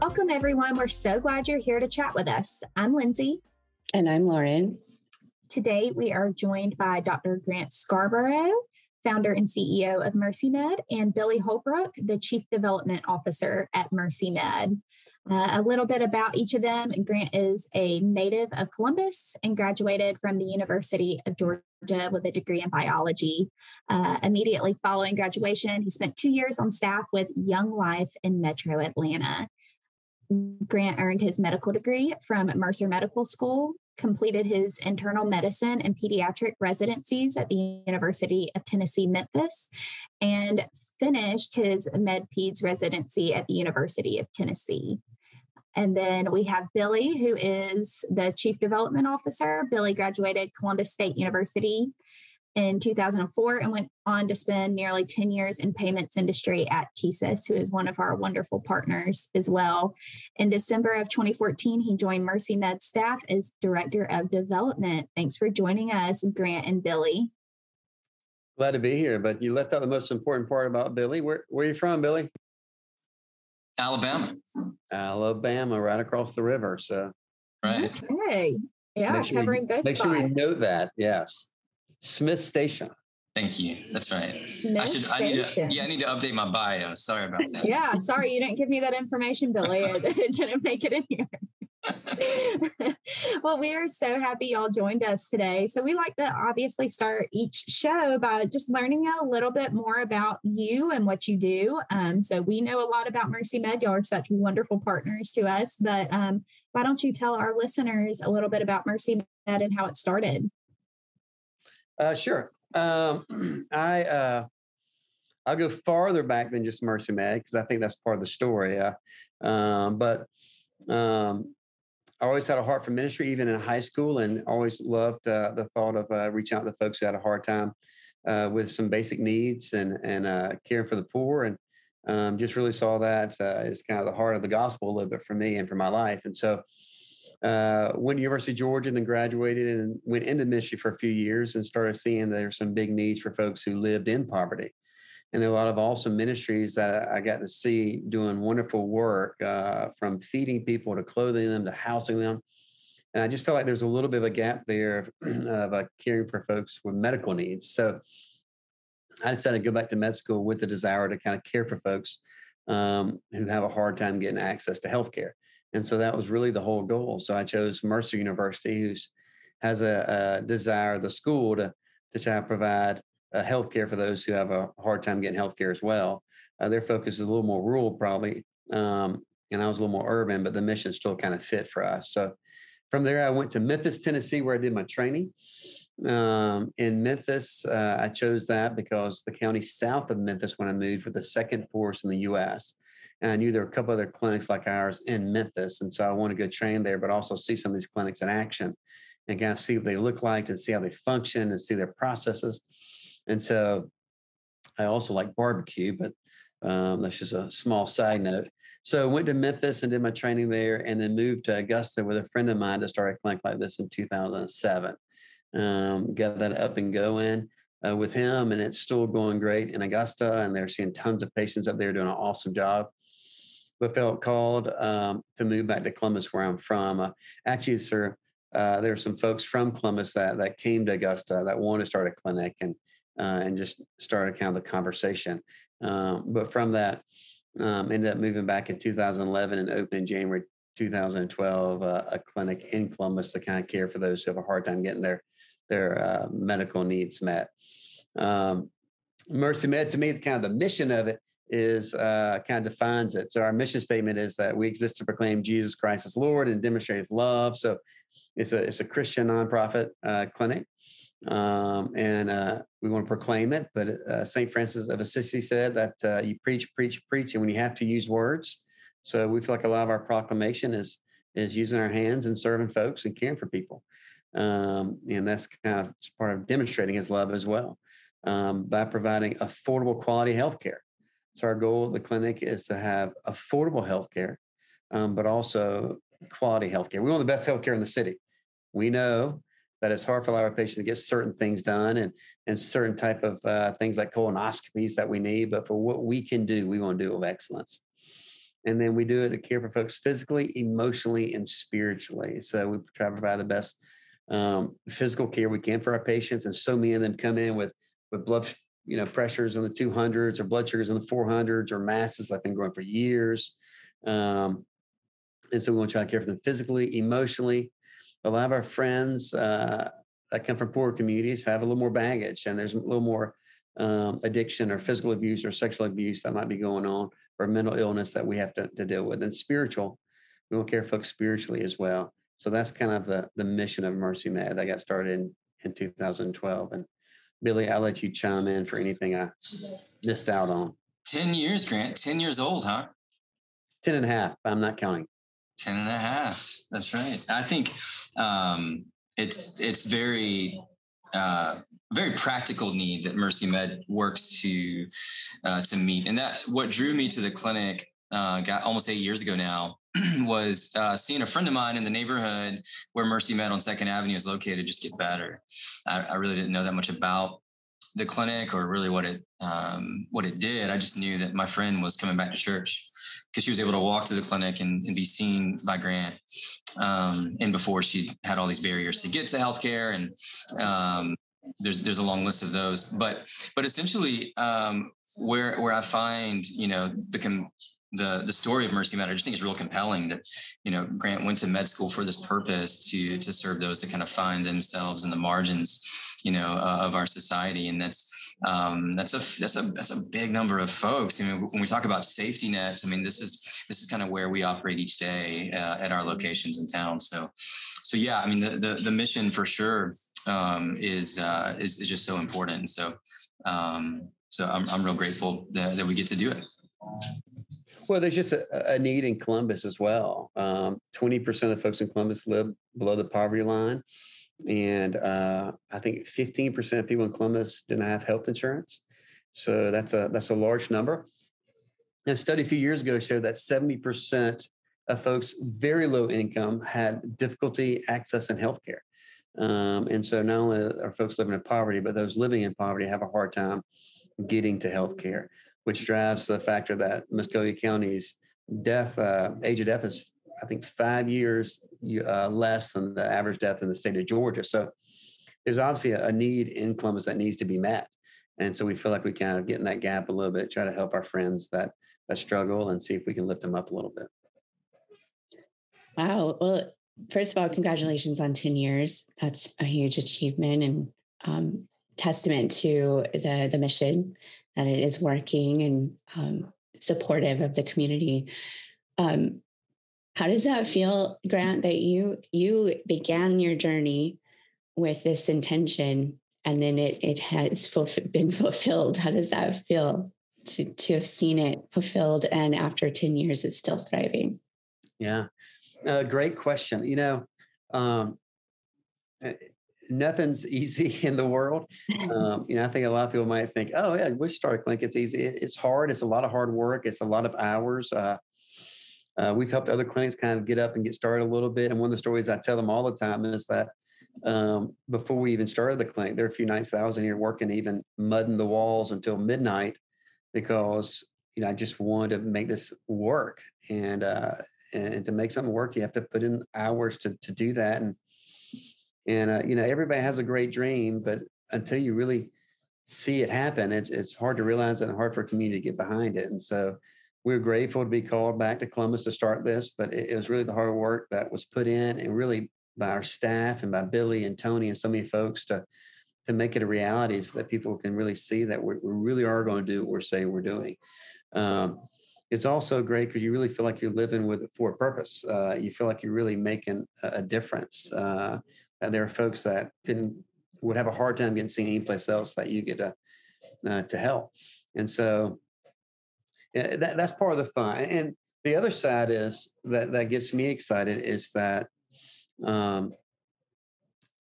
Welcome, everyone. We're so glad you're here to chat with us. I'm Lindsay. And I'm Lauren. Today, we are joined by Dr. Grant Scarborough, founder and CEO of Mercy Med, and Billy Holbrook, the Chief Development Officer at Mercy Med. Uh, a little bit about each of them. Grant is a native of Columbus and graduated from the University of Georgia with a degree in biology. Uh, immediately following graduation, he spent two years on staff with Young Life in Metro Atlanta. Grant earned his medical degree from Mercer Medical School, completed his internal medicine and pediatric residencies at the University of Tennessee, Memphis, and finished his med peds residency at the University of Tennessee. And then we have Billy, who is the Chief Development Officer. Billy graduated Columbus State University in 2004 and went on to spend nearly 10 years in payments industry at TSYS, who is one of our wonderful partners as well. In December of 2014, he joined Mercy Med staff as Director of Development. Thanks for joining us, Grant and Billy. Glad to be here, but you left out the most important part about Billy. Where, where are you from, Billy? Alabama. Alabama, right across the river. So, right. Okay. Yeah, sure covering we, both Make spots. sure we know that. Yes. Smith Station. Thank you. That's right. No I should. I need to. station. Yeah, I need to update my bio. Sorry about that. Yeah, sorry you didn't give me that information, Billy. It, it didn't make it in here. well, we are so happy y'all joined us today. So, we like to obviously start each show by just learning a little bit more about you and what you do. Um, so, we know a lot about Mercy Med. Y'all are such wonderful partners to us. But um, why don't you tell our listeners a little bit about Mercy Med and how it started? Uh, sure. Um, I uh, I'll go farther back than just Mercy Med because I think that's part of the story. Uh, um, but um, I always had a heart for ministry, even in high school, and always loved uh, the thought of uh, reaching out to folks who had a hard time uh, with some basic needs and and caring for the poor, and um, just really saw that as kind of the heart of the gospel a little bit for me and for my life. And so, uh, went to University of Georgia, and then graduated and went into ministry for a few years, and started seeing there's some big needs for folks who lived in poverty and there are a lot of awesome ministries that I got to see doing wonderful work uh, from feeding people to clothing them to housing them. And I just felt like there's a little bit of a gap there of, of uh, caring for folks with medical needs. So I decided to go back to med school with the desire to kind of care for folks um, who have a hard time getting access to healthcare. And so that was really the whole goal. So I chose Mercer University, who's has a, a desire, the school, to to try to provide uh, healthcare for those who have a hard time getting healthcare as well. Uh, their focus is a little more rural, probably, um, and I was a little more urban, but the mission still kind of fit for us. So from there, I went to Memphis, Tennessee, where I did my training. Um, in Memphis, uh, I chose that because the county south of Memphis, when I moved, were the second poorest in the U.S. And I knew there were a couple other clinics like ours in Memphis, and so I wanted to go train there, but also see some of these clinics in action and kind of see what they look like and see how they function and see their processes. And so I also like barbecue, but um, that's just a small side note. So I went to Memphis and did my training there and then moved to Augusta with a friend of mine to start a clinic like this in 2007. Um, got that up and going uh, with him and it's still going great in Augusta and they're seeing tons of patients up there doing an awesome job. But felt called um, to move back to Columbus where I'm from. Uh, actually, sir, uh, there were some folks from Columbus that that came to Augusta that wanted to start a clinic and uh, and just started kind of the conversation. Um, but from that, um, ended up moving back in 2011 and opening January 2012 uh, a clinic in Columbus to kind of care for those who have a hard time getting their their uh, medical needs met. Um, Mercy Med, to me, kind of the mission of it is uh, kind of defines it. So our mission statement is that we exist to proclaim Jesus Christ as Lord and demonstrate His love. So it's a it's a Christian nonprofit uh, clinic, um, and uh, we want to proclaim it. But uh, Saint Francis of Assisi said that uh, you preach, preach, preach, and when you have to use words, so we feel like a lot of our proclamation is is using our hands and serving folks and caring for people, um, and that's kind of part of demonstrating His love as well um, by providing affordable quality health care. So our goal at the clinic is to have affordable health care, um, but also quality health care. We want the best health care in the city. We know that it's hard for a lot of our patients to get certain things done and, and certain type of uh, things like colonoscopies that we need. But for what we can do, we want to do it with excellence. And then we do it to care for folks physically, emotionally, and spiritually. So we try to provide the best um, physical care we can for our patients. And so many of them come in with with blood, you know, pressures in the 200s or blood sugars in the 400s or masses that have been growing for years. Um, and so we want to try to care for them physically, emotionally. A lot of our friends uh, that come from poor communities have a little more baggage, and there's a little more um, addiction or physical abuse or sexual abuse that might be going on, or mental illness that we have to, to deal with. And spiritual, we want to care for folks spiritually as well. So that's kind of the the mission of Mercy Med that got started in in 2012. And Billy, I'll let you chime in for anything I missed out on. 10 years, Grant. 10 years old, huh? 10 and a half. I'm not counting. 10 and a half. That's right. I think um, it's it's very uh, very practical need that Mercy Med works to uh, to meet, and that what drew me to the clinic uh, got almost eight years ago now was uh, seeing a friend of mine in the neighborhood where Mercy Med on Second Avenue is located just get better. I, I really didn't know that much about the clinic or really what it um, what it did. I just knew that my friend was coming back to church because she was able to walk to the clinic and, and be seen by Grant. Um, and before she had all these barriers to get to healthcare, and um, there's there's a long list of those. But but essentially, um, where where I find you know the com- the the story of Mercy Med, I just think it's real compelling that you know Grant went to med school for this purpose to to serve those that kind of find themselves in the margins, you know, uh, of our society, and that's um, that's a that's a that's a big number of folks. I mean, when we talk about safety nets, I mean this is this is kind of where we operate each day uh, at our locations in town. So, so yeah, I mean the the, the mission for sure um, is, uh, is is just so important. So, um, so I'm I'm real grateful that, that we get to do it. Well, there's just a, a need in Columbus as well. Um, 20% of the folks in Columbus live below the poverty line. And uh, I think 15% of people in Columbus didn't have health insurance. So that's a that's a large number. And a study a few years ago showed that 70% of folks very low income had difficulty accessing healthcare. Um, and so not only are folks living in poverty, but those living in poverty have a hard time getting to healthcare which drives the factor that Muscogee County's death uh, age of death is, I think, five years uh, less than the average death in the state of Georgia. So there's obviously a, a, need in Columbus that needs to be met, and so we feel like we kind of get in that gap a little bit, try to help our friends that that struggle, and see if we can lift them up a little bit. Wow. Well, first of all, congratulations on 10 years. That's a huge achievement and um, testament to the the mission that it is working and um, supportive of the community. Um, how does that feel, Grant? That you you began your journey with this intention, and then it it has fulf- been fulfilled. How does that feel to to have seen it fulfilled, and after ten years, it's still thriving? Yeah, uh, great question. You know, um, eh, nothing's easy in the world. Um, you know, I think a lot of people might think, "Oh, yeah, we start a clinic. It's easy. It's hard. It's a lot of hard work. It's a lot of hours." Uh, uh, we've helped other clinics kind of get up and get started a little bit. And one of the stories I tell them all the time is that um, before we even started the clinic, there were a few nights that I was in here working, even mudding the walls until midnight, because you know I just wanted to make this work. And uh, and to make something work, you have to put in hours to to do that. And and uh, you know, everybody has a great dream, but until you really see it happen, it's it's hard to realize and hard for a community to get behind it. And so we're grateful to be called back to Columbus to start this, but it, it was really the hard work that was put in and really by our staff and by Billy and Tony and so many folks to to make it a reality so that people can really see that we really are going to do what we're saying we're doing. Um, it's also great because you really feel like you're living with for a purpose. Uh, you feel like you're really making a difference. Uh, uh, there are folks that can would have a hard time getting seen anyplace else that you get to uh, to help, and so yeah, that, that's part of the fun. And the other side is that that gets me excited is that um,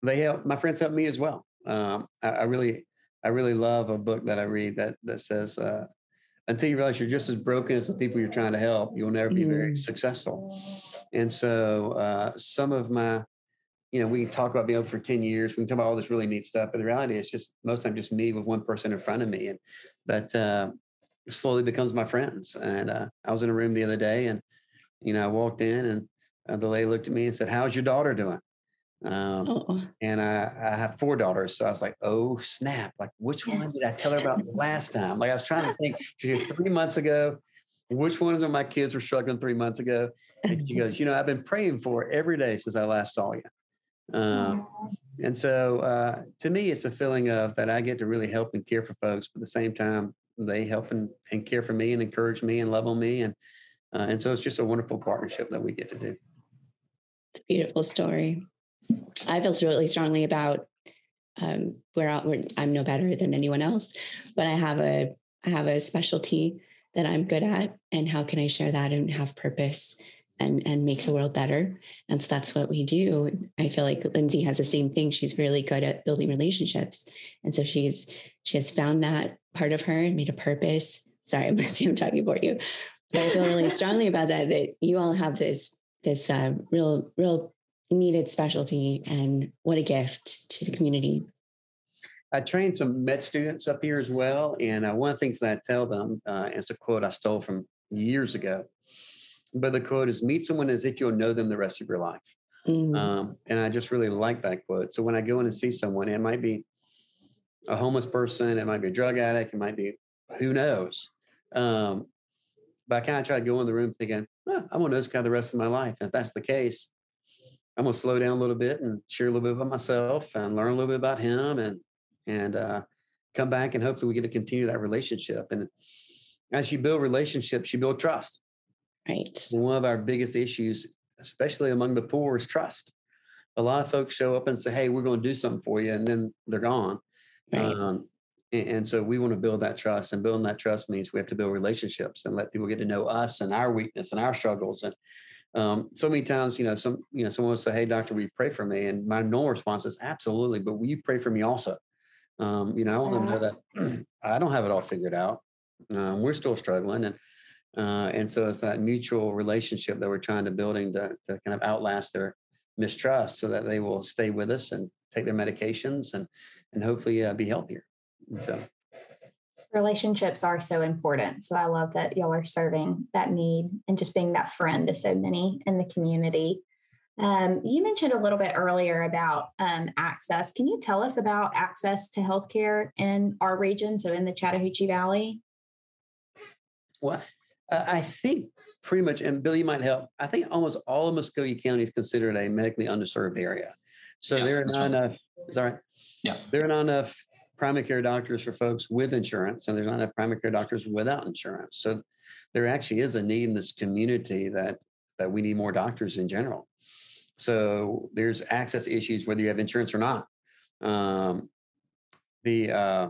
they help my friends help me as well. Um, I, I, really I really love a book that I read that that says. Uh, until you realize you're just as broken as the people you're trying to help, you'll never be very mm. successful. And so, uh, some of my you know, we can talk about being open for 10 years. We can talk about all this really neat stuff, but the reality is just most of the time just me with one person in front of me. And but uh, slowly becomes my friends. And uh, I was in a room the other day, and you know, I walked in, and uh, the lady looked at me and said, "How's your daughter doing?" Um, oh. And I, I have four daughters, so I was like, "Oh snap! Like, which one did I tell her about last time?" Like, I was trying to think. Three months ago, which ones of my kids were struggling three months ago? And she goes, "You know, I've been praying for every day since I last saw you." Um, and so, uh, to me, it's a feeling of that I get to really help and care for folks, but at the same time, they help and, and care for me and encourage me and love on me, and uh, and so it's just a wonderful partnership that we get to do. It's a beautiful story. I feel really strongly about um, where I'm no better than anyone else, but I have a I have a specialty that I'm good at, and how can I share that and have purpose and and make the world better? And so that's what we do. I feel like Lindsay has the same thing. She's really good at building relationships, and so she's she has found that part of her and made a purpose. Sorry, I'm, I'm talking for you, but I feel really strongly about that. That you all have this this uh, real real needed specialty and what a gift to the community. I trained some med students up here as well. And uh, one of the things that I tell them, uh, it's a quote I stole from years ago, but the quote is meet someone as if you'll know them the rest of your life. Mm. Um, and I just really like that quote. So when I go in and see someone, it might be a homeless person, it might be a drug addict, it might be who knows. Um, but I kind of try to go in the room thinking, oh, I'm going to know this guy the rest of my life. And if that's the case, I'm going to slow down a little bit and share a little bit about myself and learn a little bit about him and and uh, come back and hopefully we get to continue that relationship. And as you build relationships, you build trust. Right. One of our biggest issues, especially among the poor, is trust. A lot of folks show up and say, "Hey, we're going to do something for you," and then they're gone. Right. Um, and, and so we want to build that trust, and building that trust means we have to build relationships and let people get to know us and our weakness and our struggles and um, so many times, you know, some, you know, someone will say, Hey, doctor, will you pray for me? And my normal response is absolutely, but will you pray for me also? Um, you know, I want them to know that I don't have it all figured out. Um, we're still struggling. And, uh, and so it's that mutual relationship that we're trying to building to, to kind of outlast their mistrust so that they will stay with us and take their medications and, and hopefully uh, be healthier. so relationships are so important. So I love that y'all are serving that need and just being that friend to so many in the community. Um, you mentioned a little bit earlier about um, access. Can you tell us about access to healthcare in our region, so in the Chattahoochee Valley? Well, uh, I think pretty much, and Billy might help. I think almost all of Muscogee County is considered a medically underserved area. So yeah, there are not right. enough. Sorry. Yeah. There are not enough primary care doctors for folks with insurance, and there's not enough primary care doctors without insurance. So there actually is a need in this community that that we need more doctors in general. So there's access issues whether you have insurance or not. Um, the uh,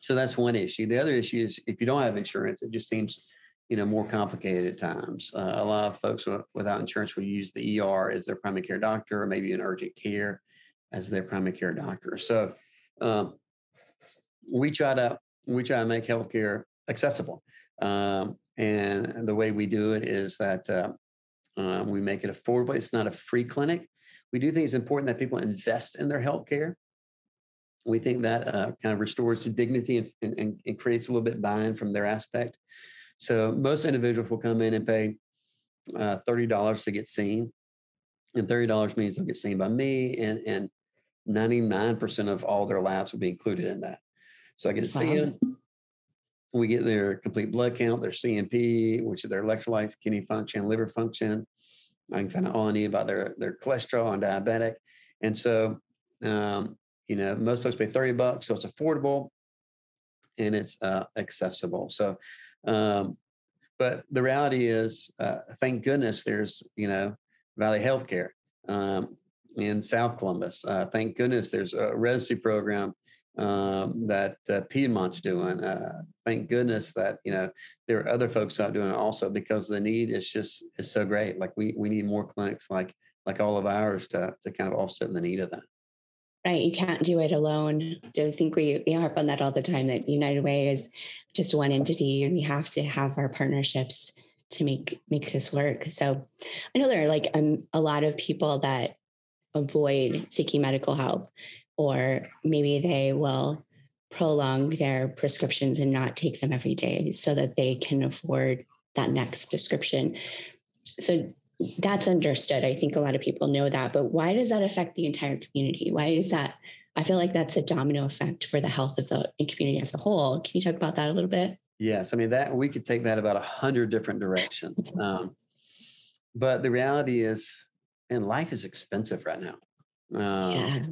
so that's one issue. The other issue is if you don't have insurance, it just seems you know more complicated at times. Uh, a lot of folks without insurance will use the ER as their primary care doctor, or maybe an urgent care as their primary care doctor. So um, we try to we try to make healthcare accessible, um, and the way we do it is that uh, um, we make it affordable. It's not a free clinic. We do think it's important that people invest in their healthcare. We think that uh, kind of restores the dignity and, and, and creates a little bit buy-in from their aspect. So most individuals will come in and pay uh, thirty dollars to get seen, and thirty dollars means they'll get seen by me, and and ninety nine percent of all their labs will be included in that. So I get to see them. We get their complete blood count, their CMP, which is their electrolytes, kidney function, liver function. I can find out all I need about their their cholesterol and diabetic. And so, um, you know, most folks pay 30 bucks, so it's affordable and it's uh, accessible. So, um, but the reality is, uh, thank goodness there's, you know, Valley Healthcare um, in South Columbus. Uh, thank goodness there's a residency program um, that uh, Piedmont's doing. Uh, thank goodness that you know there are other folks out doing it also because the need is just is so great. Like we we need more clinics like like all of ours to to kind of offset the need of that. Right, you can't do it alone. I think we we harp on that all the time. That United Way is just one entity, and we have to have our partnerships to make make this work. So, I know there are like um, a lot of people that avoid seeking medical help or maybe they will prolong their prescriptions and not take them every day so that they can afford that next prescription. So that's understood. I think a lot of people know that, but why does that affect the entire community? Why is that? I feel like that's a domino effect for the health of the community as a whole. Can you talk about that a little bit? Yes, I mean that we could take that about a hundred different directions. Um, but the reality is, and life is expensive right now. Um, yeah.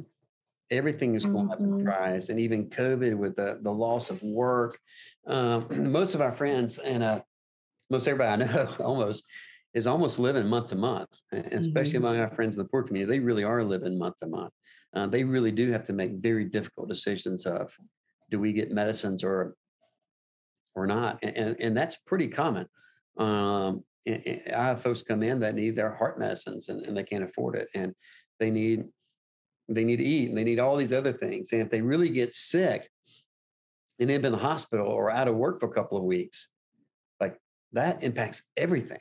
Everything is going up in mm-hmm. price, and even COVID with the the loss of work. Um, most of our friends and uh, most everybody I know almost is almost living month to month, and especially mm-hmm. among our friends in the poor community, they really are living month to month. Uh, they really do have to make very difficult decisions of do we get medicines or or not, and and, and that's pretty common. Um, I have folks come in that need their heart medicines and, and they can't afford it, and they need they need to eat and they need all these other things. And if they really get sick and they've been in the hospital or out of work for a couple of weeks, like that impacts everything.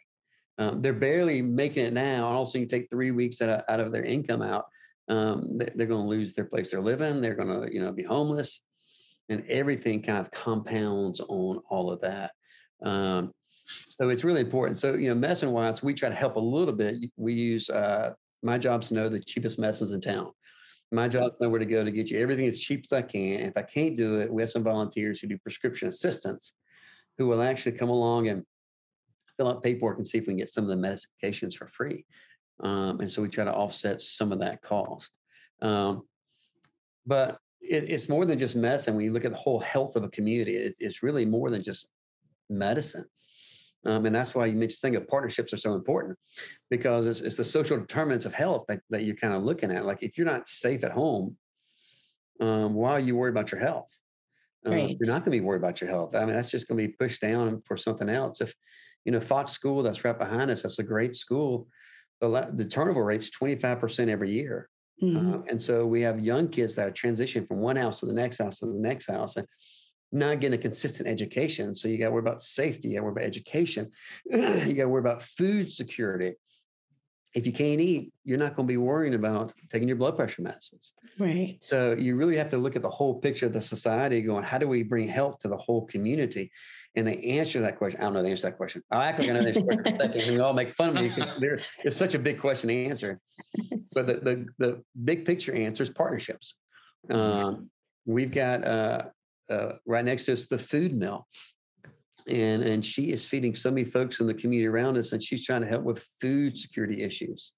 Um, they're barely making it now. And also, you take three weeks out of, out of their income out, um, they're going to lose their place they're living. They're going to, you know, be homeless, and everything kind of compounds on all of that. Um, so it's really important. So you know, medicine wise, we try to help a little bit. We use uh, my job's to know the cheapest medicines in town. My job is know where to go to get you everything as cheap as I can. If I can't do it, we have some volunteers who do prescription assistance who will actually come along and fill out paperwork and see if we can get some of the medications for free. Um, and so we try to offset some of that cost. Um, but it, it's more than just medicine. When you look at the whole health of a community, it, it's really more than just medicine. Um, and that's why you mentioned saying partnerships are so important because it's, it's the social determinants of health that, that you're kind of looking at. Like if you're not safe at home, um, why are you worried about your health? Uh, right. You're not going to be worried about your health. I mean, that's just going to be pushed down for something else. If, you know, Fox School, that's right behind us, that's a great school. The, the turnover rate's 25% every year. Mm-hmm. Um, and so we have young kids that are transitioning from one house to the next house to the next house. And not getting a consistent education. So you got to worry about safety, you got to worry about education, you got to worry about food security. If you can't eat, you're not going to be worrying about taking your blood pressure medicines. Right. So you really have to look at the whole picture of the society going, how do we bring health to the whole community? And they answer to that question. I don't know the answer to that question. I'll act like I know the answer for a second and we all make fun of me because it's such a big question to answer. But the, the, the big picture answer is partnerships. Um, we've got uh, uh, right next to us the food mill and and she is feeding so many folks in the community around us and she's trying to help with food security issues.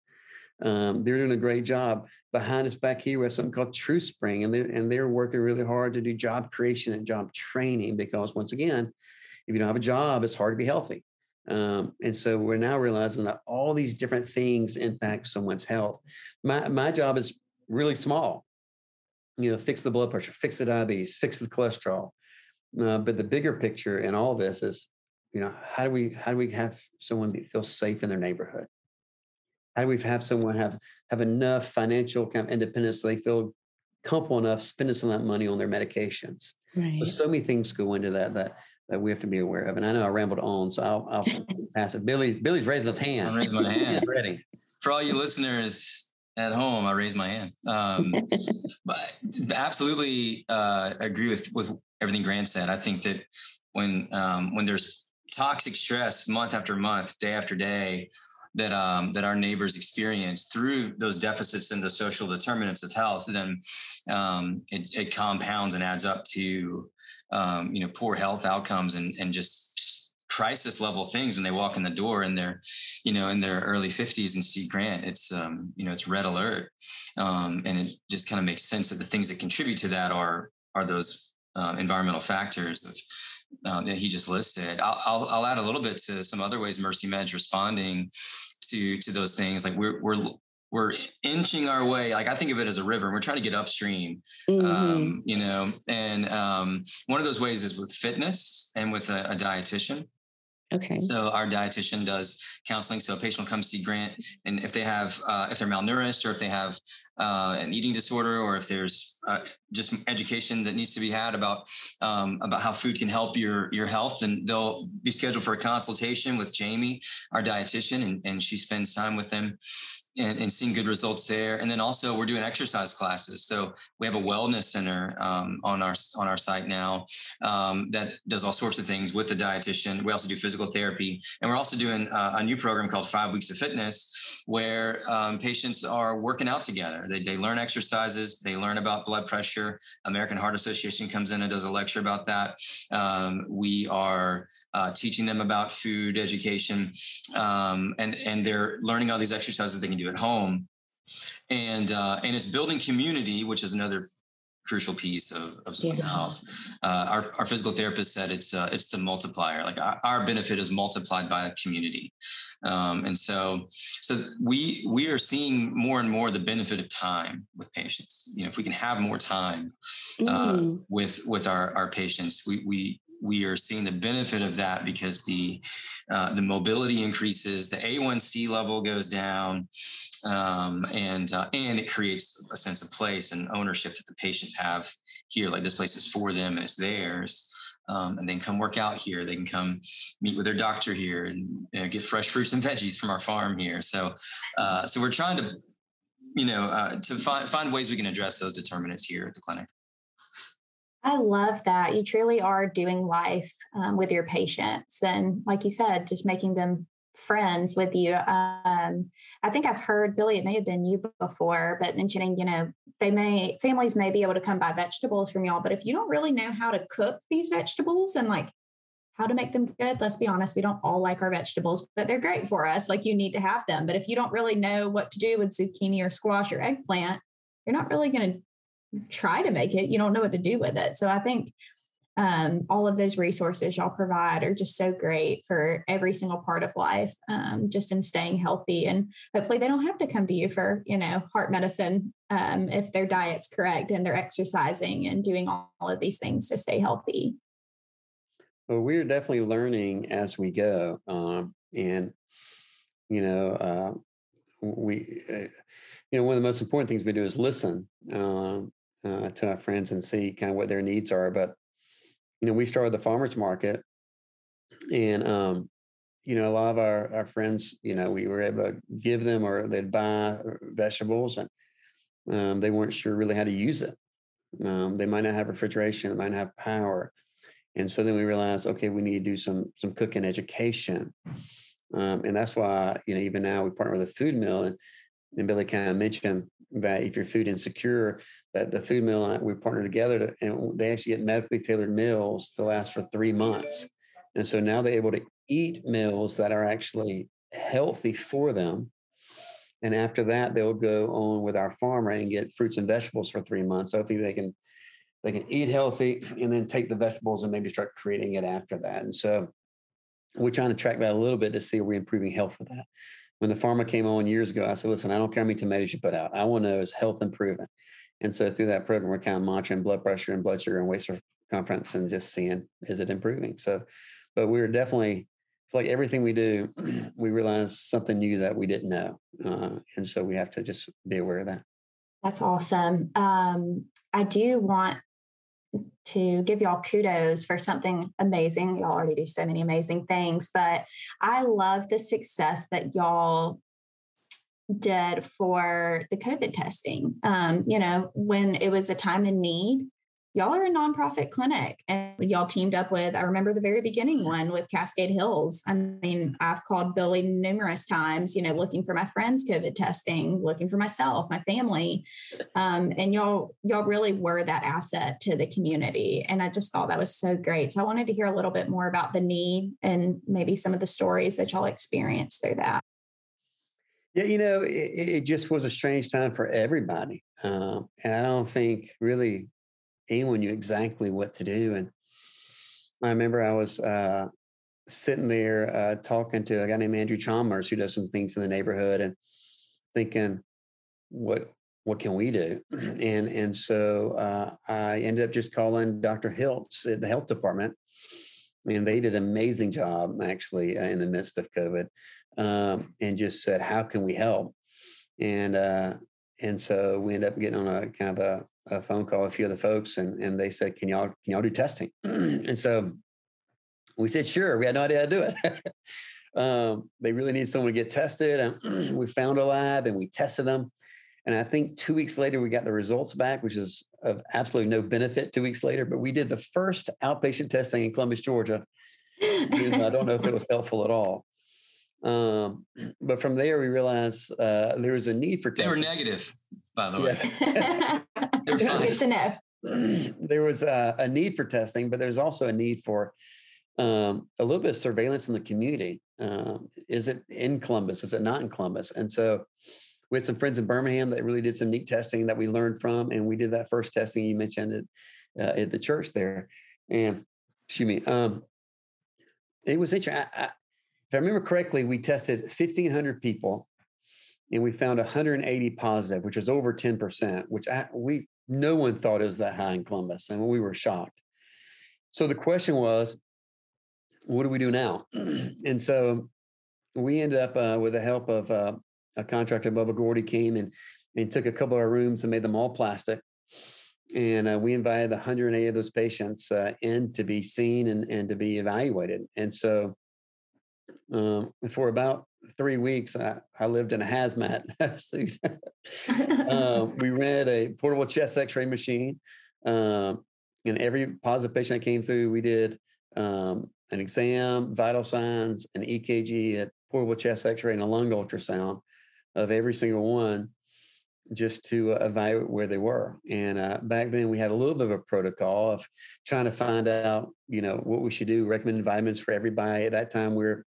Um, they're doing a great job behind us back here we have something called true spring and they're and they're working really hard to do job creation and job training because once again if you don't have a job it's hard to be healthy. Um, and so we're now realizing that all these different things impact someone's health. My my job is really small. You know, fix the blood pressure, fix the diabetes, fix the cholesterol. Uh, but the bigger picture in all this is, you know, how do we how do we have someone feel safe in their neighborhood? How do we have someone have have enough financial kind of independence so they feel comfortable enough spending some of that money on their medications? Right. So, so many things go into that that that we have to be aware of. And I know I rambled on, so I'll, I'll pass it. Billy Billy's raising his hand. I'm raising my hand. Ready. For all you listeners, at home, I raise my hand. Um, but absolutely uh, agree with with everything Grant said. I think that when um, when there's toxic stress month after month, day after day, that um, that our neighbors experience through those deficits in the social determinants of health, then um, it, it, compounds and adds up to um, you know poor health outcomes and and just crisis level things when they walk in the door in their you know in their early 50s and see grant it's um you know it's red alert um and it just kind of makes sense that the things that contribute to that are are those uh, environmental factors of uh, that he just listed. I'll, I'll, I'll add a little bit to some other ways Mercy Med's responding to to those things. Like we're we're we're inching our way. Like I think of it as a river. And We're trying to get upstream, mm-hmm. um, you know. And um, one of those ways is with fitness and with a, a dietitian. Okay. So our dietitian does counseling. So a patient will come see Grant, and if they have, uh, if they're malnourished or if they have uh, an eating disorder or if there's uh, just education that needs to be had about um, about how food can help your your health, then they'll be scheduled for a consultation with Jamie, our dietitian, and, and she spends time with them and, and seeing good results there. And then also we're doing exercise classes. So we have a wellness center um, on our on our site now um, that does all sorts of things with the dietitian. We also do physical therapy, and we're also doing uh, a new program called Five Weeks of Fitness, where um, patients are working out together. They they learn exercises, they learn about blood pressure. American Heart Association comes in and does a lecture about that. Um, we are uh, teaching them about food education, um, and and they're learning all these exercises they can do at home, and uh, and it's building community, which is another crucial piece of, of yeah. health. Uh, our, our physical therapist said it's uh, it's the multiplier. Like our, our, benefit is multiplied by the community, um, and so so we we are seeing more and more the benefit of time with patients. You know, if we can have more time uh, mm. with with our our patients, we we we are seeing the benefit of that because the uh, the mobility increases, the A1C level goes down, um, and uh, and it creates a sense of place and ownership that the patients have here. Like this place is for them and it's theirs. Um, and they can come work out here. They can come meet with their doctor here and you know, get fresh fruits and veggies from our farm here. So, uh, so we're trying to, you know, uh, to find find ways we can address those determinants here at the clinic. I love that. You truly are doing life um, with your patients. And like you said, just making them friends with you. Um, I think I've heard, Billy, it may have been you before, but mentioning, you know, they may, families may be able to come buy vegetables from y'all, but if you don't really know how to cook these vegetables and like how to make them good, let's be honest, we don't all like our vegetables, but they're great for us. Like you need to have them. But if you don't really know what to do with zucchini or squash or eggplant, you're not really going to try to make it, you don't know what to do with it. So I think um, all of those resources y'all provide are just so great for every single part of life, um, just in staying healthy. And hopefully they don't have to come to you for, you know, heart medicine um, if their diet's correct and they're exercising and doing all, of these things to stay healthy. Well, we're definitely learning as we go. Um, and, you know, uh, we, uh, you know, one of the most important things we do is listen. Um, uh, to our friends and see kind of what their needs are. But you know, we started the farmers market, and um, you know, a lot of our our friends, you know, we were able to give them or they'd buy uh, vegetables, and um, they weren't sure really how to use it. Um, they might not have refrigeration, they might not have power, and so then we realized, okay, we need to do some some cooking education. Um, and that's why you know even now we partner with a food mill and, and Billy kind of mentioned that if you're food insecure, that the food mill and we partner together to, and they actually get medically tailored meals to last for three months. And so now they're able to eat meals that are actually healthy for them. And after that, they'll go on with our farmer and get fruits and vegetables for three months. So think they can they can eat healthy and then take the vegetables and maybe start creating it after that. And so we're trying to track that a little bit to see are we improving health with that. When the farmer came on years ago, I said, listen, I don't care how many tomatoes you put out. I want to know is health improving. And so through that program, we're kind of monitoring blood pressure and blood sugar and waist circumference and just seeing is it improving. So, but we're definitely like everything we do, we realize something new that we didn't know, uh, and so we have to just be aware of that. That's awesome. Um, I do want to give y'all kudos for something amazing. Y'all already do so many amazing things, but I love the success that y'all did for the COVID testing. Um, you know, when it was a time in need, y'all are a nonprofit clinic and y'all teamed up with, I remember the very beginning one with Cascade Hills. I mean, I've called Billy numerous times, you know, looking for my friends' COVID testing, looking for myself, my family. Um, and y'all, y'all really were that asset to the community. And I just thought that was so great. So I wanted to hear a little bit more about the need and maybe some of the stories that y'all experienced through that. Yeah, you know, it, it, just was a strange time for everybody, um, and I don't think really anyone knew exactly what to do. And I remember I was uh, sitting there uh, talking to a guy named Andrew Chalmers who does some things in the neighborhood, and thinking, what what can we do? And and so uh, I ended up just calling Dr. Hiltz at the health department, and they did an amazing job actually uh, in the midst of COVID um, and just said, "How can we help?" And uh, and so we ended up getting on a kind of a, a phone call with a few of the folks, and and they said, "Can y'all can y'all do testing?" and so we said, "Sure." We had no idea how to do it. um, they really need someone to get tested, and we found a lab and we tested them. And I think two weeks later, we got the results back, which is of absolutely no benefit two weeks later. But we did the first outpatient testing in Columbus, Georgia. I don't know if it was helpful at all. Um, but from there, we realized uh, there was a need for testing. They were negative, by the way. Yes. They're fine. Good to know. There was a, a, need for testing, but there's also a need for um, a little bit of surveillance in the community. Um, is it in Columbus? Is it not in Columbus? And so we had some friends in Birmingham that really did some neat testing that we learned from, and we did that first testing you mentioned at, uh, at the church there. And excuse me, um, it was interesting. I, I, if I remember correctly, we tested 1,500 people, and we found 180 positive, which was over 10%, which I, we no one thought was that high in Columbus, and we were shocked. So the question was, what do we do now? and so we ended up uh, with the help of uh, a contractor, Bubba Gordy, came and and took a couple of our rooms and made them all plastic. And uh, we invited 180 of those patients uh, in to be seen and, and to be evaluated. And so um, for about three weeks, I, I lived in a hazmat suit. um, we rented a portable chest x-ray machine. Um, and every positive patient that came through, we did um, an exam, vital signs, an EKG, a portable chest x-ray, and a lung ultrasound of every single one just to uh, evaluate where they were. And uh, back then we had a little bit of a protocol of trying to find out, you know, what we should do, recommended vitamins for everybody. At that time, we're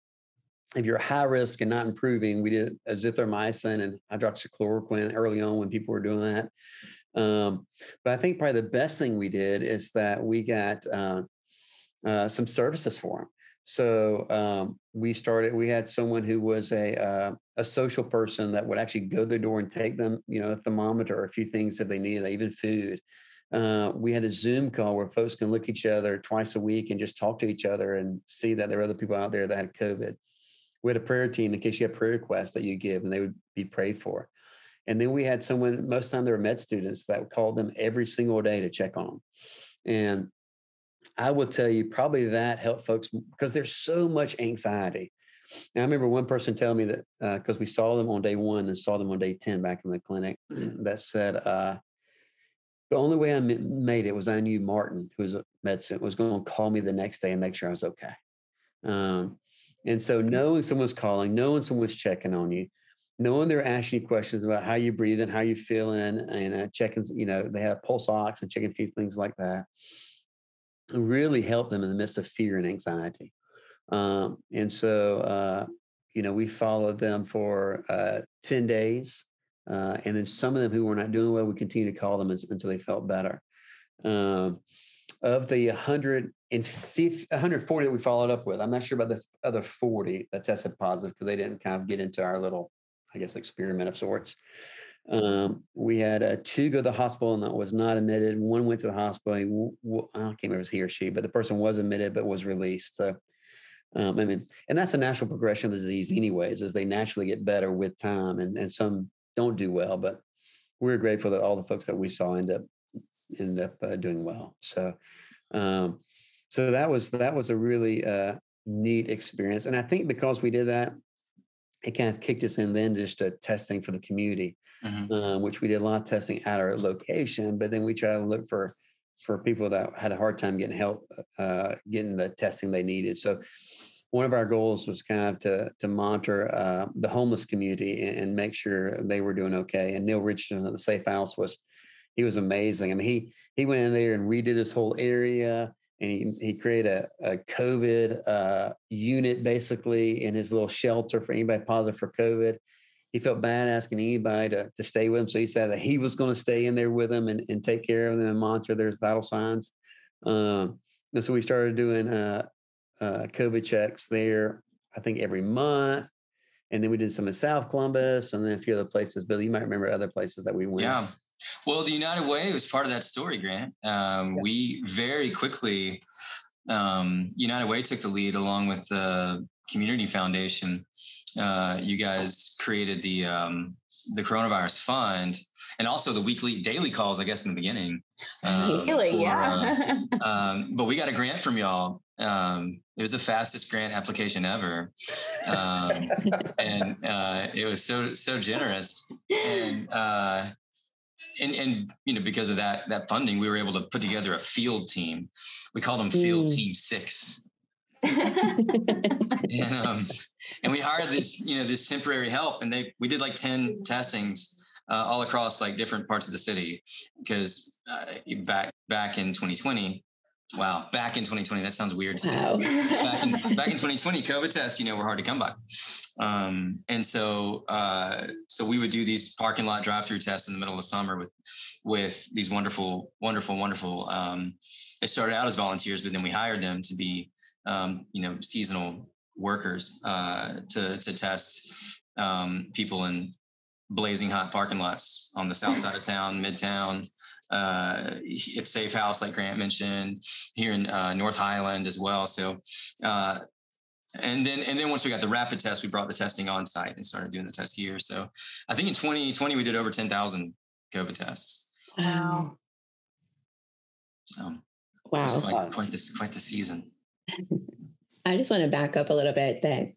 if you're high risk and not improving, we did azithromycin and hydroxychloroquine early on when people were doing that. Um, but I think probably the best thing we did is that we got uh, uh, some services for them. So um, we started. We had someone who was a uh, a social person that would actually go to the door and take them, you know, a thermometer, a few things that they needed, even food. Uh, we had a Zoom call where folks can look each other twice a week and just talk to each other and see that there are other people out there that had COVID. We had a prayer team in case you have prayer requests that you give and they would be prayed for. And then we had someone, most of the time they were med students that called them every single day to check on them. And I will tell you, probably that helped folks because there's so much anxiety. Now, I remember one person telling me that because uh, we saw them on day one and saw them on day 10 back in the clinic, that said, uh, the only way I made it was I knew Martin, who was a med student, was going to call me the next day and make sure I was okay. Um, and so knowing someone's calling, knowing someone's checking on you, knowing they're asking you questions about how you breathe and how you feeling and uh, checking, you know, they have pulse ox and checking a few things like that really help them in the midst of fear and anxiety. Um, and so, uh, you know, we followed them for uh, 10 days. Uh, and then some of them who were not doing well, we continued to call them until they felt better. Um, of the 150, 140 that we followed up with, I'm not sure about the other 40 that tested positive because they didn't kind of get into our little, I guess, experiment of sorts. Um, we had uh, two go to the hospital and that was not admitted. One went to the hospital. He, I can't remember if it was he or she, but the person was admitted but was released. So, um, I mean, and that's a natural progression of the disease, anyways, as they naturally get better with time, and and some don't do well. But we're grateful that all the folks that we saw end up end up uh, doing well. So, um, so that was that was a really uh, neat experience, and I think because we did that, it kind of kicked us in then just to testing for the community mm-hmm. um, which we did a lot of testing at our location. But then we tried to look for for people that had a hard time getting help, uh, getting the testing they needed. So one of our goals was kind of to to monitor uh, the homeless community and, and, make sure they were doing okay. And Neil Richardson at the Safe House was he was amazing. I mean, he he went in there and redid this whole area. And he, he created a, a COVID uh, unit basically in his little shelter for anybody positive for COVID he felt bad asking anybody to, to stay with him. So he said that he was going to stay in there with them and, and take care of them and monitor their vital signs. Um, and so we started doing uh, uh, COVID checks there, I think every month. And then we did some in South Columbus and then a few other places. But you might remember other places that we went. Yeah. Well, the United Way was part of that story, Grant. Um, yeah. We very quickly, um, United Way took the lead along with the Community Foundation uh, you guys created the um, the coronavirus fund, and also the weekly, daily calls, I guess, in the beginning. Um, really, for, yeah. uh, um, but we got a grant from y'all. Um, it was the fastest grant application ever, um, and uh, it was so so generous. And uh, and and you know because of that that funding, we were able to put together a field team. We called them Field mm. Team Six. and um, and we hired this you know this temporary help, and they we did like ten testings uh, all across like different parts of the city because uh, back back in 2020 Wow, back in 2020, that sounds weird. Wow. back, in, back in 2020, COVID tests, you know, were hard to come by, um, and so uh, so we would do these parking lot drive-through tests in the middle of the summer with with these wonderful, wonderful, wonderful. Um, they started out as volunteers, but then we hired them to be, um, you know, seasonal workers uh, to to test um, people in blazing hot parking lots on the south side of town, midtown, uh, at Safe House, like Grant mentioned, here in uh, North Highland as well. So, uh, and then and then once we got the rapid test, we brought the testing on site and started doing the test here. So, I think in 2020 we did over 10,000 COVID tests. Wow. So, wow, quite, quite this quite the season. I just want to back up a little bit. That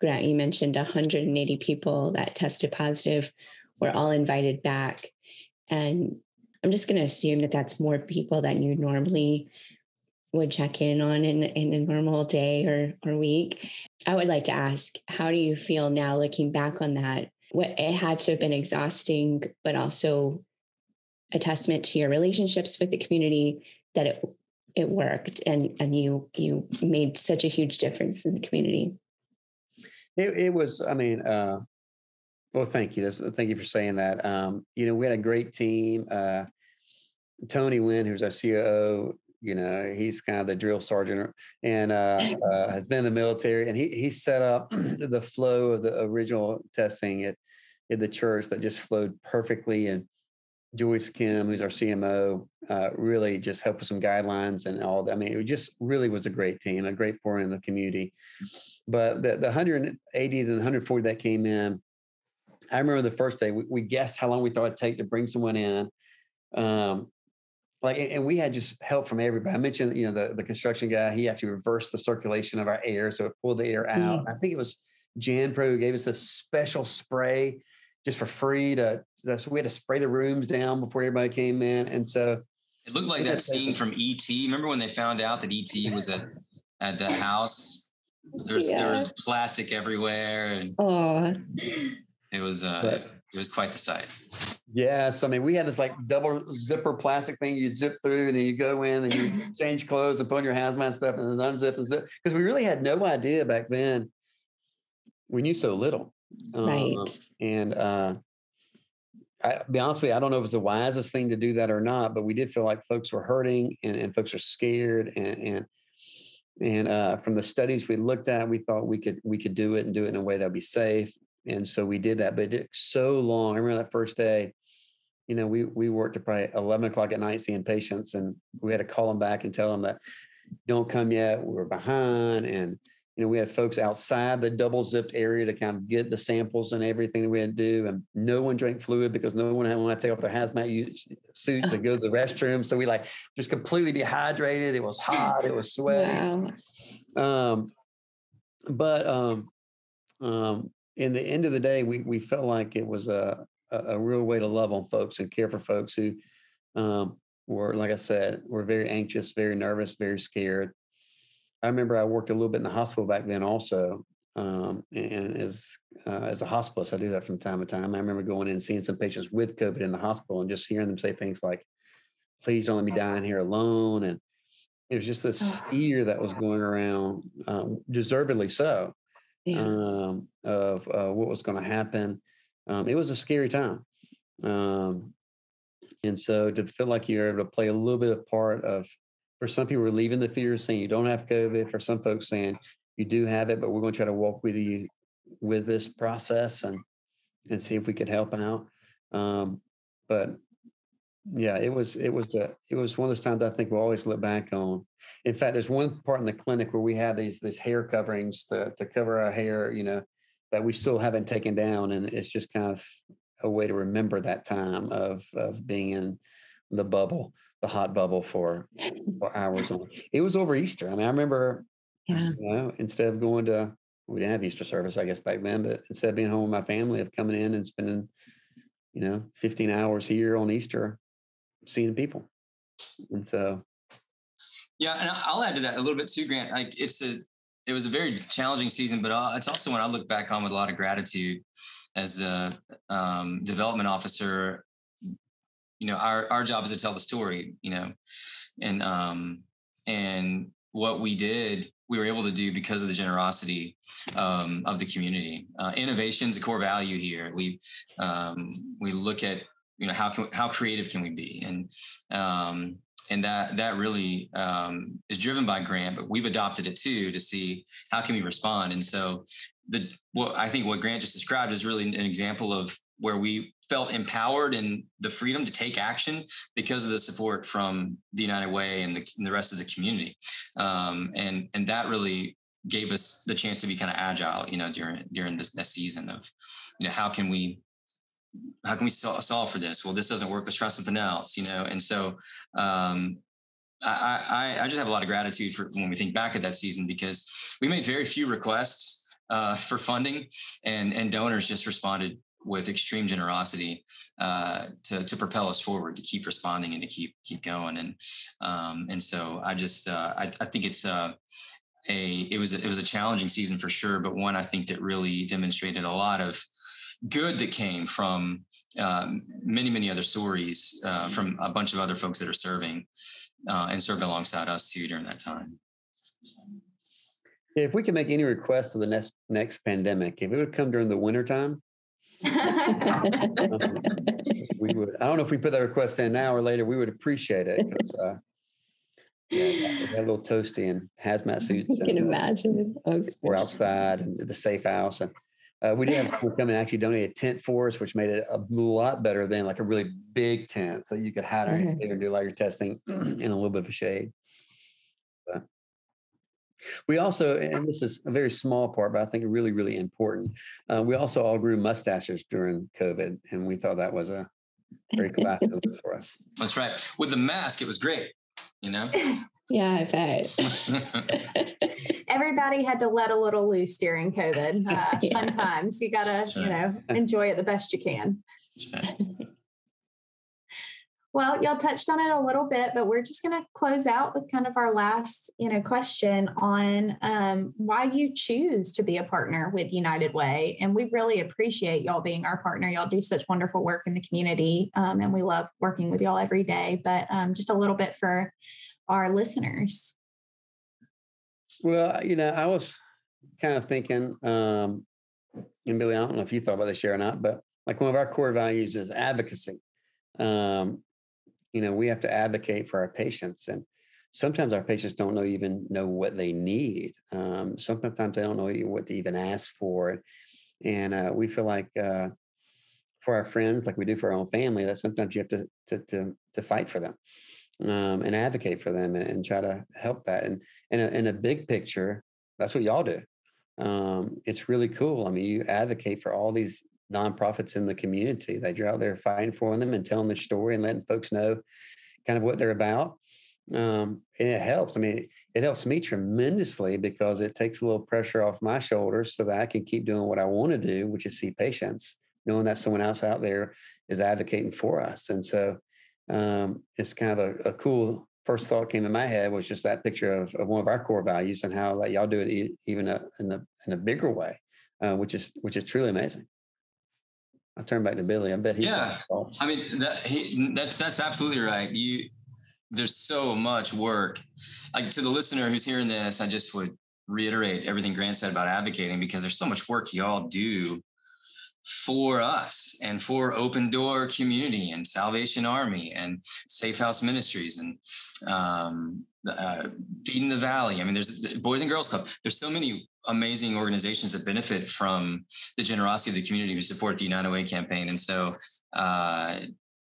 Grant, you mentioned 180 people that tested positive were all invited back, and I'm just going to assume that that's more people than you normally would check in on in, in a normal day or, or week. I would like to ask, how do you feel now looking back on that? What it had to have been exhausting, but also a testament to your relationships with the community that it it worked and and you you made such a huge difference in the community. It, it was, I mean, uh, well, thank you. thank you for saying that. Um, you know, we had a great team. Uh, Tony Wynn, who's our COO, you know, he's kind of the drill sergeant and uh, uh, has been in the military, and he he set up the flow of the original testing at at the church that just flowed perfectly. And Joyce Kim, who's our CMO, uh, really just helped with some guidelines and all that. I mean, it just really was a great team, a great pouring in the community. But the, the 180 and the 140 that came in, I remember the first day we, we, guessed how long we thought it'd take to bring someone in. Um, like, and we had just help from everybody. I mentioned, you know, the, the construction guy, he actually reversed the circulation of our air. So it pulled the air out. Mm. I think it was Jan Pro who gave us a special spray just for free to, so we had to spray the rooms down before everybody came in. And so it looked like that scene from ET. Remember when they found out that ET was at, at the house? There's, yeah. there was plastic everywhere. And, oh it was uh, but, it was quite the sight. Yeah, so I mean, we had this like double zipper plastic thing you zip through, and then you go in and you change clothes and put on your hazmat stuff, and then unzip and zip because we really had no idea back then. We knew so little, right? Um, and uh, I be honest with you, I don't know if it's the wisest thing to do that or not, but we did feel like folks were hurting and, and folks were scared and and and uh, from the studies we looked at, we thought we could we could do it and do it in a way that would be safe and so we did that, but it took so long. I remember that first day, you know, we we worked to probably 11 o'clock at night seeing patients and we had to call them back and tell them that don't come yet. We were behind. And, you know, we had folks outside the double zipped area to kind of get the samples and everything that we had to do. And no one drank fluid because no one had want to take off their hazmat suit to go to the restroom. So we like just completely dehydrated. It was hot. It was sweaty. Wow. Um, but um, um, in the end of the day, we we felt like it was a a, real way to love on folks and care for folks who um, were, like I said, were very anxious, very nervous, very scared. I remember I worked a little bit in the hospital back then, also, um, and as uh, as a hospitalist, I do that from time to time. I remember going in and seeing some patients with COVID in the hospital and just hearing them say things like, "Please don't let me die in here alone," and it was just this fear that was going around, um, deservedly so um, of uh, what was going to happen. Um, it was a scary time. Um, and so to feel like you're able to play a little bit of part of, for some people, relieving the fear, saying you don't have COVID. For some folks, saying you do have it, but we're going to try to walk with you with this process and and see if we could help out. Um, but yeah, it was it was a, it was one of those times I think we'll always look back on. In fact, there's one part in the clinic where we had these these hair coverings to to cover our hair, you know, that we still haven't taken down, and it's just kind of a way to remember that time of of being in the bubble, the hot bubble for, for hours on. It was over Easter. I mean, I remember, yeah. you know, instead of going to, we didn't have Easter service, I guess, back then, but instead of being home with my family, of coming in and spending, you know, 15 hours here on Easter, seeing people. And so, yeah, and I'll add to that a little bit too, Grant. Like it's a, it was a very challenging season, but uh, it's also when I look back on with a lot of gratitude as the um, development officer you know our our job is to tell the story you know and um and what we did we were able to do because of the generosity um, of the community uh, innovation is a core value here we um, we look at you know how can how creative can we be and um, and that that really um, is driven by grant but we've adopted it too to see how can we respond and so the what i think what grant just described is really an example of where we felt empowered and the freedom to take action because of the support from the United Way and the, and the rest of the community. Um, and and that really gave us the chance to be kind of agile, you know, during during this, this season of, you know, how can we how can we solve for this? Well, this doesn't work. Let's try something else, you know. And so um, I, I, I just have a lot of gratitude for when we think back at that season because we made very few requests uh, for funding, and and donors just responded with extreme generosity uh, to to propel us forward, to keep responding and to keep keep going. And um, and so I just uh, I, I think it's uh, a it was a, it was a challenging season for sure, but one I think that really demonstrated a lot of good that came from um, many many other stories uh, from a bunch of other folks that are serving uh, and serving alongside us too during that time. If we can make any request of the next next pandemic, if it would come during the wintertime, um, we would. I don't know if we put that request in now or later. We would appreciate it because uh, yeah, a little toasty and hazmat suits. You can and, uh, imagine. Oh, we're outside and the safe house, and uh, we did have people come and actually donate a tent for us, which made it a lot better than like a really big tent, so you could hide mm-hmm. and do a lot of your testing in a little bit of a shade. We also, and this is a very small part, but I think really, really important. Uh, we also all grew mustaches during COVID, and we thought that was a very classic look for us. That's right. With the mask, it was great. You know. yeah, I bet. Everybody had to let a little loose during COVID. Uh, yeah. Fun times. You gotta, right. you know, enjoy it the best you can. Well, y'all touched on it a little bit, but we're just going to close out with kind of our last, you know, question on um, why you choose to be a partner with United Way. And we really appreciate y'all being our partner. Y'all do such wonderful work in the community, um, and we love working with y'all every day. But um, just a little bit for our listeners. Well, you know, I was kind of thinking, um, and Billy, I don't know if you thought about this year or not, but like one of our core values is advocacy. Um, you know we have to advocate for our patients and sometimes our patients don't know even know what they need um, sometimes they don't know what to even ask for and uh, we feel like uh, for our friends like we do for our own family that sometimes you have to to to, to fight for them um, and advocate for them and, and, try to help that and in a, in a big picture that's what y'all do um, it's really cool i mean you advocate for all these nonprofits in the community that you're out there fighting for them and telling their story and letting folks know kind of what they're about. Um, and it helps. I mean, it helps me tremendously because it takes a little pressure off my shoulders so that I can keep doing what I want to do, which is see patients, knowing that someone else out there is advocating for us. And so um, it's kind of a, a, cool first thought came in my head was just that picture of, of one of our core values and how like, y'all do it even a, in, a, in a bigger way, uh, which is which is truly amazing. I'll turn back to Billy. I bet he. Yeah, I mean that he, that's that's absolutely right. You there's so much work. Like to the listener who's hearing this, I just would reiterate everything Grant said about advocating because there's so much work y'all do for us and for Open Door Community and Salvation Army and Safe House Ministries and um, uh, Feeding the Valley. I mean, there's the Boys and Girls Club. There's so many amazing organizations that benefit from the generosity of the community who support the United Way campaign. And so, uh,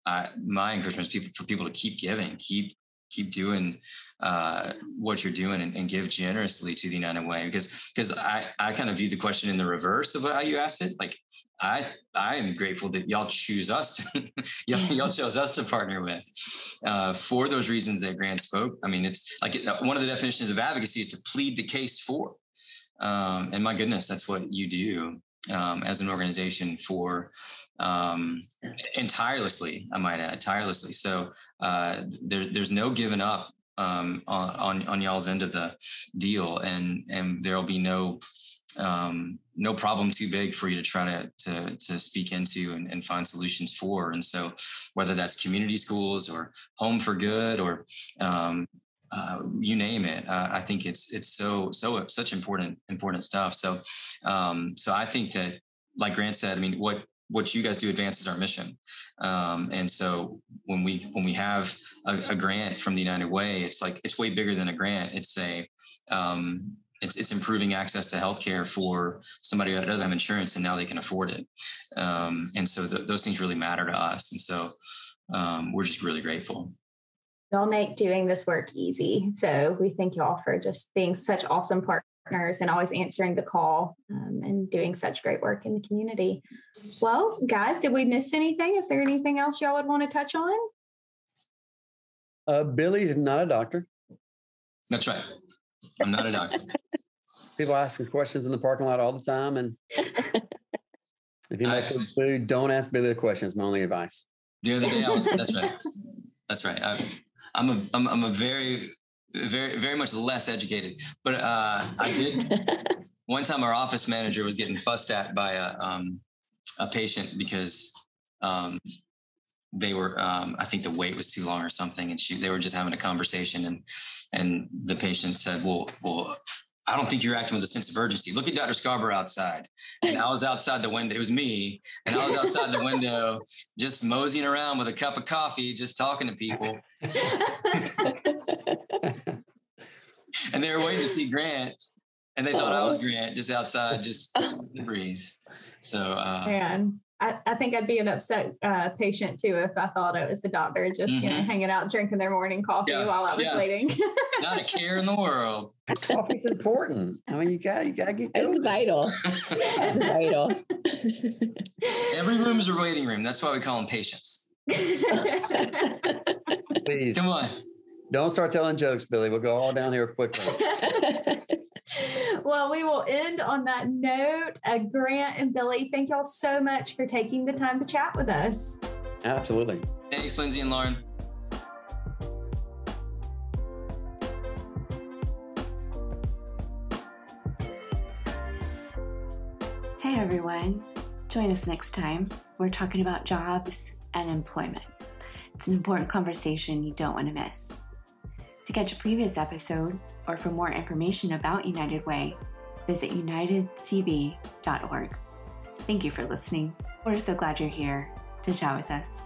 I, my encouragement is people, for people to keep giving, keep keep doing uh, what you're doing and, and, give generously to the United Way because because I I kind of view the question in the reverse of how you asked it. Like I I am grateful that y'all choose us, y'all, y'all chose us to partner with uh, for those reasons that Grant spoke. I mean, it's like one of the definitions of advocacy is to plead the case for. Um, and my goodness, that's what you do um, as an organization for um, and tirelessly, I might add, tirelessly. So uh, there, there's no giving up um, on, on y'all's end of the deal, and and there'll be no um, no problem too big for you to try to to, to speak into and, and find solutions for. And so, whether that's community schools or Home for Good or um, uh, you name it. Uh, I think it's it's so so such important important stuff. So um, so I think that, like Grant said, I mean, what what you guys do advances our mission. Um, and so when we when we have a, a, grant from the United Way, it's like it's way bigger than a grant. It's a um, it's, it's improving access to healthcare for somebody that doesn't have insurance and now they can afford it. Um, and so th- those things really matter to us. And so um, we're just really grateful y'all make doing this work easy. So we thank y'all for just being such awesome partners and always answering the call um, and doing such great work in the community. Well, guys, did we miss anything? Is there anything else y'all would want to touch on? Uh, Billy's not a doctor. That's right. I'm not a doctor. People ask me questions in the parking lot all the time. And if you make good food, don't ask Billy the questions. My only advice. The other day, I, that's right. That's right. I, I'm a I'm, I'm a very very very much less educated. But uh, I did one time our office manager was getting fussed at by a um, a patient because um, they were um, I think the wait was too long or something, and she they were just having a conversation, and and the patient said, "Well, well, I don't think you're acting with a sense of urgency. Look at Dr. Scarborough outside. And I was outside the window. It was me. And I was outside the window, just moseying around with a cup of coffee, just talking to people. and they were waiting to see Grant. And they thought I was Grant, just outside, just the breeze. So, uh, Man. I, I think I'd be an upset uh, patient too if I thought it was the doctor just mm-hmm. you know mm-hmm. hanging out drinking their morning coffee yeah, while I was yeah. waiting. Not a care in the world. Coffee's important. I mean, you got you got to get. Going. It's vital. it's vital. Every room is a waiting room. That's why we call them patients. Please come on. Don't start telling jokes, Billy. We'll go all down here quickly well, we will end on that note. Uh, Grant and Billy, thank y'all so much for taking the time to chat with us. Absolutely. Thanks, Lindsay and Lauren. Hey everyone, join us next time. We're talking about jobs and employment. It's an important conversation you don't want to miss. To catch a previous episode or for more information about United Way, visit unitedcb.org. Thank you for listening. We're so glad you're here to chat with us.